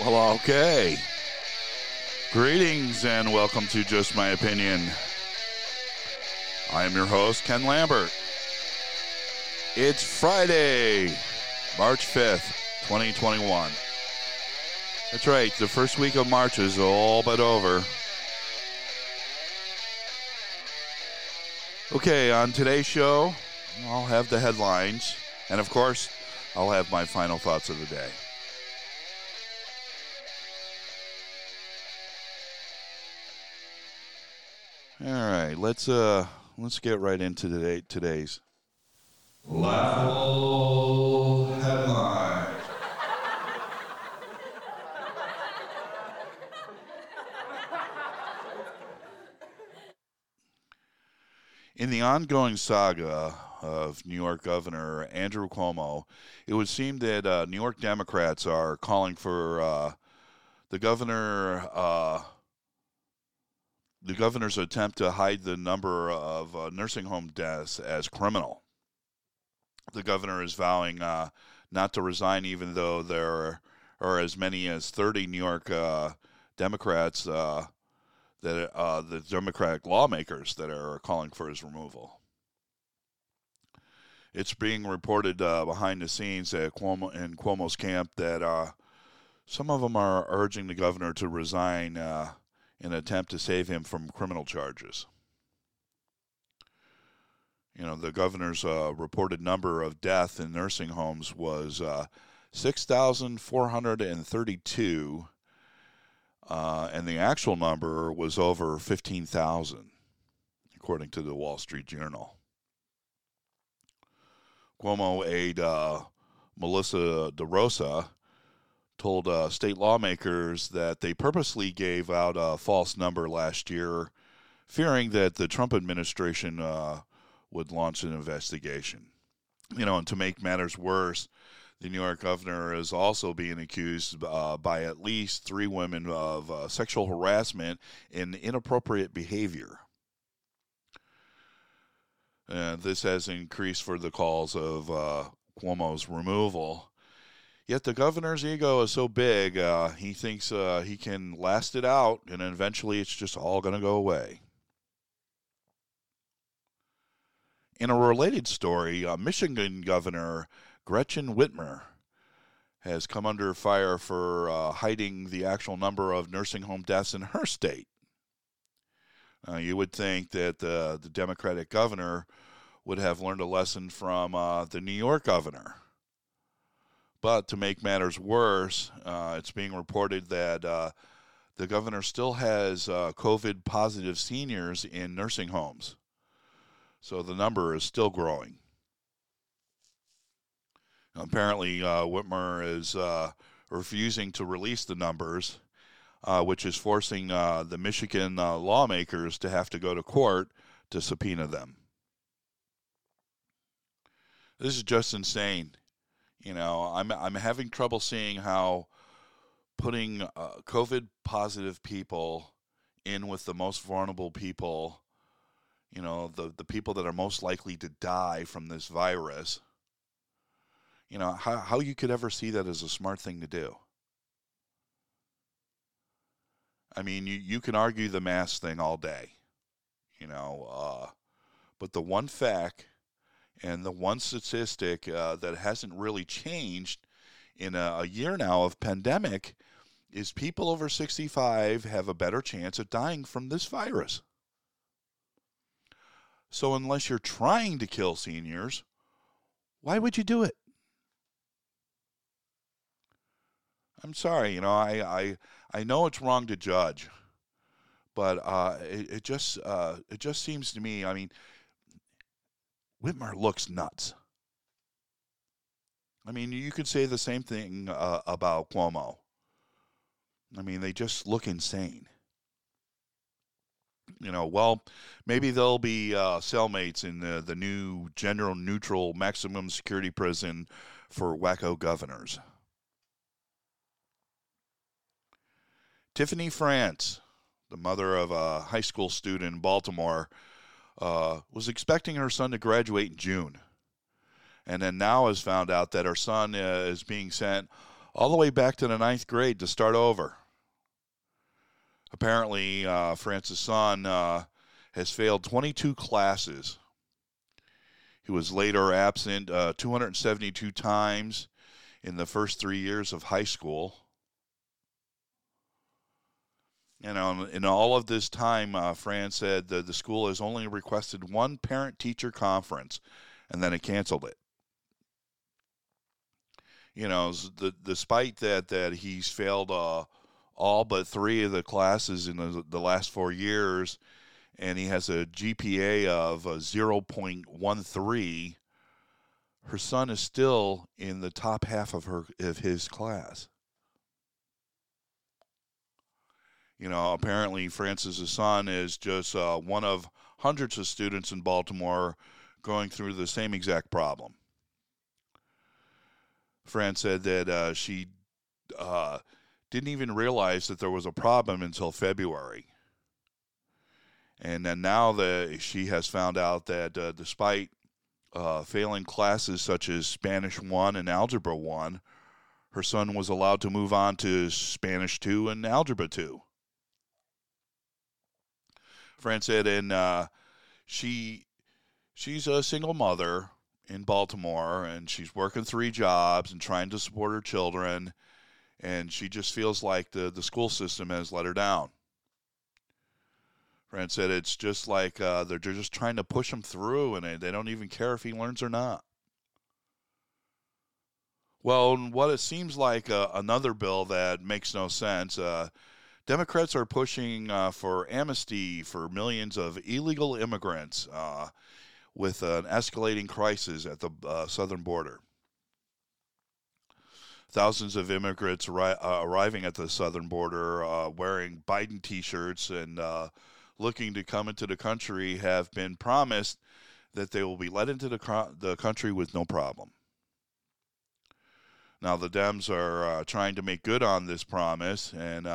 Well, okay. Greetings and welcome to Just My Opinion. I am your host, Ken Lambert. It's Friday, March 5th, 2021. That's right, the first week of March is all but over. Okay, on today's show, I'll have the headlines, and of course, I'll have my final thoughts of the day. All right, let's uh let's get right into today today's laughable headline. In the ongoing saga of New York Governor Andrew Cuomo, it would seem that uh, New York Democrats are calling for uh, the governor uh, the governor's attempt to hide the number of uh, nursing home deaths as criminal. The governor is vowing uh, not to resign, even though there are as many as 30 New York uh, Democrats uh, that uh, the Democratic lawmakers that are calling for his removal. It's being reported uh, behind the scenes at Cuomo in Cuomo's camp that some of them are urging the governor to resign in an attempt to save him from criminal charges. You know, the governor's uh, reported number of death in nursing homes was uh, 6,432, uh, and the actual number was over 15,000, according to the Wall Street Journal. Cuomo aide uh, Melissa DeRosa told uh, state lawmakers that they purposely gave out a false number last year, fearing that the Trump administration uh, would launch an investigation. You know, and to make matters worse, the New York governor is also being accused uh, by at least three women of uh, sexual harassment and inappropriate behavior. And this has increased for the calls of uh, Cuomo's removal. Yet the governor's ego is so big, uh, he thinks uh, he can last it out, and eventually it's just all going to go away. In a related story, uh, Michigan Governor Gretchen Whitmer has come under fire for uh, hiding the actual number of nursing home deaths in her state. Uh, you would think that the Democratic governor would have learned a lesson from uh, the New York governor but to make matters worse, uh, it's being reported that uh, the governor still has uh, COVID positive seniors in nursing homes. So the number is still growing. Apparently, uh, Whitmer is uh, refusing to release the numbers, uh, which is forcing the Michigan lawmakers to have to go to court to subpoena them. This is just insane. You know, I'm I'm having trouble seeing how putting uh, COVID positive people in with the most vulnerable people, you know, the the people that are most likely to die from this virus. You know, how how you could ever see that as a smart thing to do. I mean, you, you can argue the mask thing all day, you know, uh, but the one fact and the one statistic uh, that hasn't really changed in a, a year now of pandemic is people over 65 have a better chance of dying from this virus. So, unless you're trying to kill seniors, why would you do it? I'm sorry, you know, I I, I know it's wrong to judge, but uh, it, it just uh, it just seems to me. I mean, Whitmer looks nuts. I mean, you could say the same thing uh, about Cuomo. I mean, they just look insane. You know, well, maybe they'll be uh, cellmates in the, the new gender neutral maximum security prison for wacko governors. Tiffany France, the mother of a high school student in Baltimore, uh, was expecting her son to graduate in June. And then now has found out that her son uh, is being sent all the way back to the ninth grade to start over. Apparently, uh, France's son uh, has failed 22 classes. He was later absent uh, 272 times in the first three years of high school. You know, in all of this time, uh, Fran said that the school has only requested one parent teacher conference, and then it canceled it. You know, the, despite that, that he's failed uh, all but three of the classes in the, the last four years, and he has a GPA of uh, 0.13. Her son is still in the top half of her of his class. You know, apparently Francis's son is just uh, one of hundreds of students in Baltimore going through the same exact problem. Fran said that uh, she uh, didn't even realize that there was a problem until February. And then now that she has found out that uh, despite uh, failing classes such as Spanish 1 and Algebra 1, her son was allowed to move on to Spanish 2 and Algebra 2. Fran said, and uh, she she's a single mother in Baltimore, and she's working three jobs and trying to support her children, and she just feels like the the school system has let her down. Fran said it's just like uh, they're, they're just trying to push him through, and they, they don't even care if he learns or not. Well, what it seems like uh, another bill that makes no sense. Uh, Democrats are pushing uh, for amnesty for millions of illegal immigrants uh, with an escalating crisis at the uh, southern border. Thousands of immigrants arri- uh, arriving at the southern border uh, wearing Biden t shirts and uh, looking to come into the country have been promised that they will be let into the, the country with no problem. Now, the Dems are trying to make good on this promise and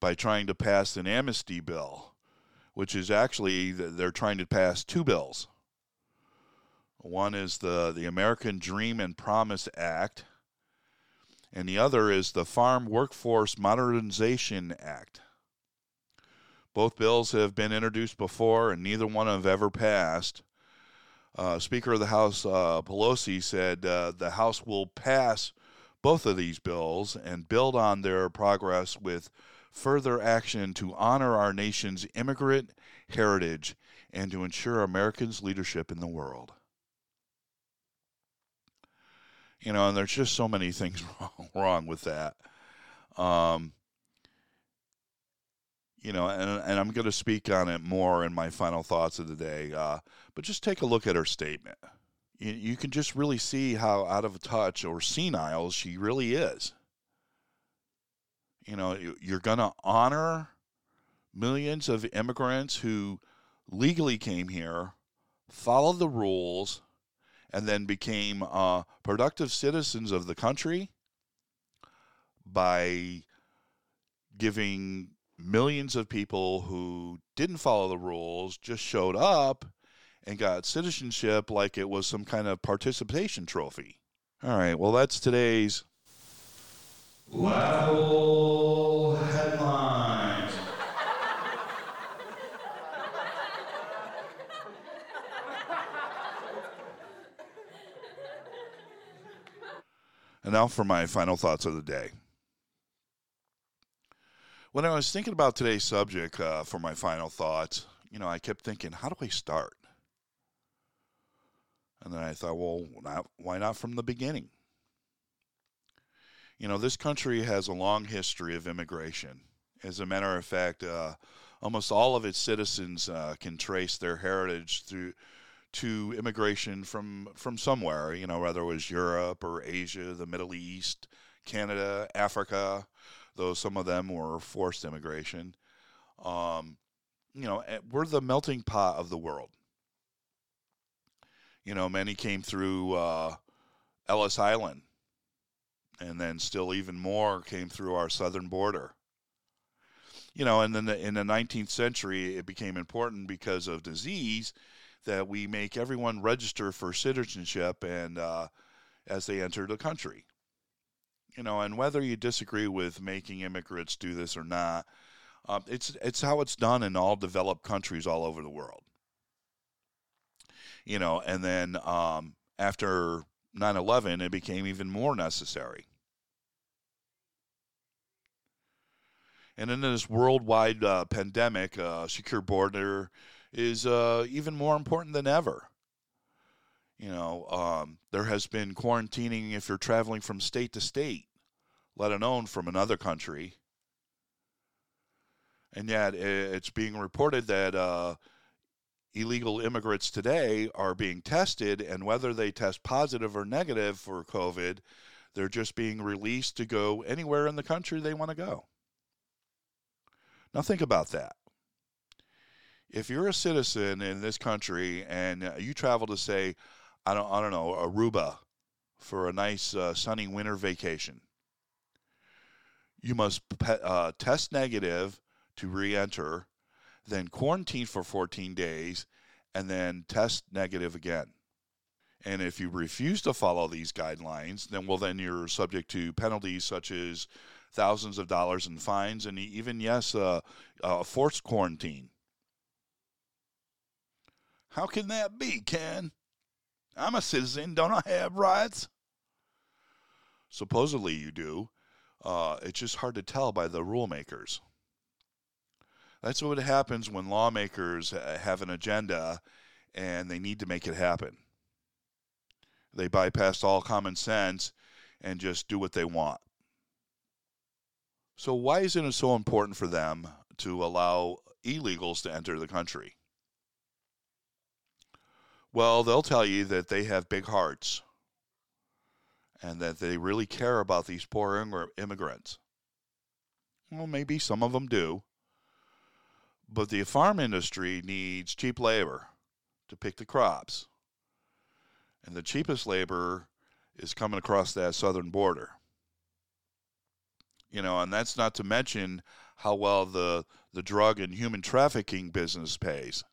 by trying to pass an amnesty bill, which is actually they're trying to pass two bills. One is the, the American Dream and Promise Act, and the other is the Farm Workforce Modernization Act. Both bills have been introduced before, and neither one have ever passed. Uh, Speaker of the House uh, Pelosi said uh, the House will pass both of these bills and build on their progress with further action to honor our nation's immigrant heritage and to ensure Americans' leadership in the world. You know, and there's just so many things wrong, with that. Um, you know, and, and I'm going to speak on it more in my final thoughts of the day. Uh, but just take a look at her statement. You, you can just really see how out of touch or senile she really is you know, you're going to honor millions of immigrants who legally came here, followed the rules, and then became uh, productive citizens of the country by giving millions of people who didn't follow the rules just showed up and got citizenship like it was some kind of participation trophy. All right, well, that's today's Level headlines. and now for my final thoughts of the day. When I was thinking about today's subject uh, for my final thoughts, you know, I kept thinking, how do I start? And then I thought, well, not, why not from the beginning? You know, this country has a long history of immigration. As a matter of fact, uh, almost all of its citizens uh, can trace their heritage through to immigration from from somewhere. You know, whether it was Europe or Asia, the Middle East, Canada, Africa, though some of them were forced immigration. Um, you know, eh, we're the melting pot of the world. You know, many came through uh, Ellis Island and then still even more came through our southern border. You know, and then the, in the 19th century, it became important because of disease that we make everyone register for citizenship and uh, as they enter the country. You know, and whether you disagree with making immigrants do this or not, um, it's it's how it's done in all developed countries all over the world. You know, and then um, after 9/11, it became even more necessary. And in this worldwide uh, pandemic, uh, secure border is uh, even more important than ever. You know, um, there has been quarantining if you're traveling from state to state, let alone from another country. And yet, it's being reported that uh, illegal immigrants today are being tested, and whether they test positive or negative for COVID, they're just being released to go anywhere in the country they want to go. Now, think about that. If you're a citizen in this country and you travel to, say, I don't, I don't know, Aruba for a nice uh, sunny winter vacation, you must pe- uh, test negative to re enter, then quarantine for 14 days, and then test negative again. And if you refuse to follow these guidelines, then well, then you're subject to penalties such as thousands of dollars in fines, and even, yes, a, uh, forced quarantine. How can that be, Ken? I'm a citizen. Don't I have rights? Supposedly you do. Uh, it's just hard to tell by the rule makers. That's what happens when lawmakers have an agenda and they need to make it happen. They bypass all common sense and just do what they want. So, why isn't it so important for them to allow illegals to enter the country? Well, they'll tell you that they have big hearts and that they really care about these poor immigrants. Well, maybe some of them do. But the farm industry needs cheap labor to pick the crops. And the cheapest labor is coming across that southern border you know, and that's not to mention how well the the drug and human trafficking business pays.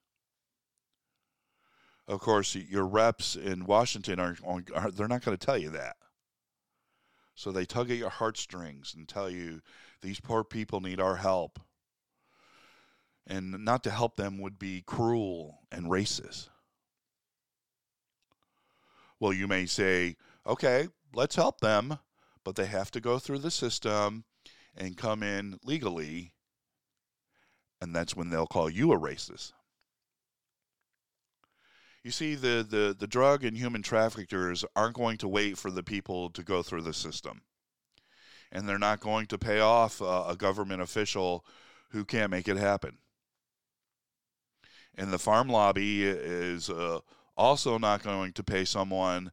Of course, your reps in Washington are, are they're not going to tell you that. So they tug at your heartstrings and tell you these poor people need our help. And not to help them would be cruel and racist. Well, you may say, okay, let's help them but they have to go through the system and come in legally, and that's when they'll call you a racist. You see, the, the, the drug and human traffickers aren't going to wait for the people to go through the system. And they're not going to pay off a government official who can't make it happen. And the farm lobby is uh, also not going to pay someone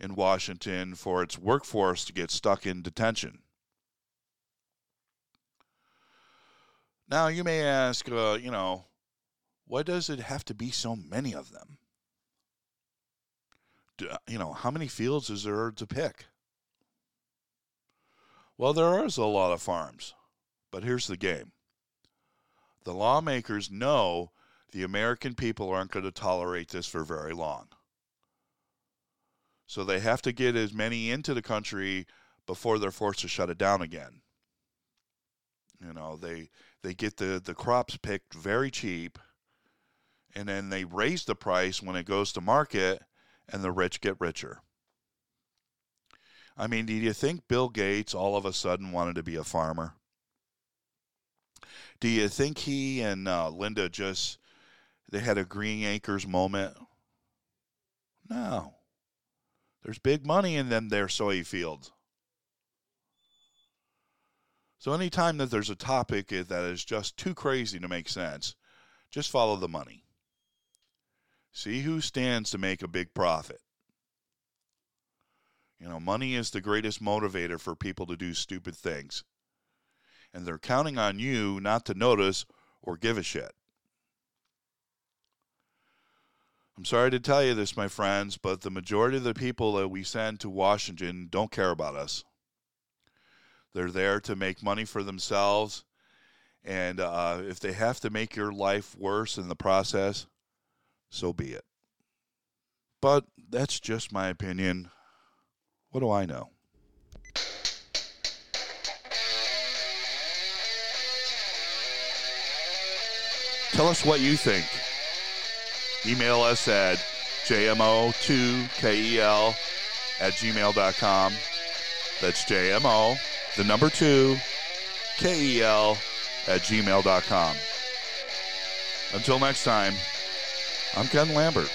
in Washington for its workforce to get stuck in detention. Now, you may ask, uh, you know, why does it have to be so many of them? Do, you know, how many fields is there to pick? Well, there is a lot of farms, but here's the game the lawmakers know the American people aren't going to tolerate this for very long. So they have to get as many into the country before they're forced to shut it down again. You know, they they get the, the crops picked very cheap and then they raise the price when it goes to market and the rich get richer. I mean, do you think Bill Gates all of a sudden wanted to be a farmer? Do you think he and uh, Linda just they had a green acres moment? No. There's big money in them there soy fields. So anytime that there's a topic that is just too crazy to make sense, just follow the money. See who stands to make a big profit. You know, money is the greatest motivator for people to do stupid things. And they're counting on you not to notice or give a shit. I'm sorry to tell you this, my friends, but the majority of the people that we send to Washington don't care about us. They're there to make money for themselves. And uh, if they have to make your life worse in the process, so be it. But that's just my opinion. What do I know? Tell us what you think. Email us at jmo2kel at gmail.com. That's jmo the number two, kel at gmail.com. Until next time, I'm Ken Lambert.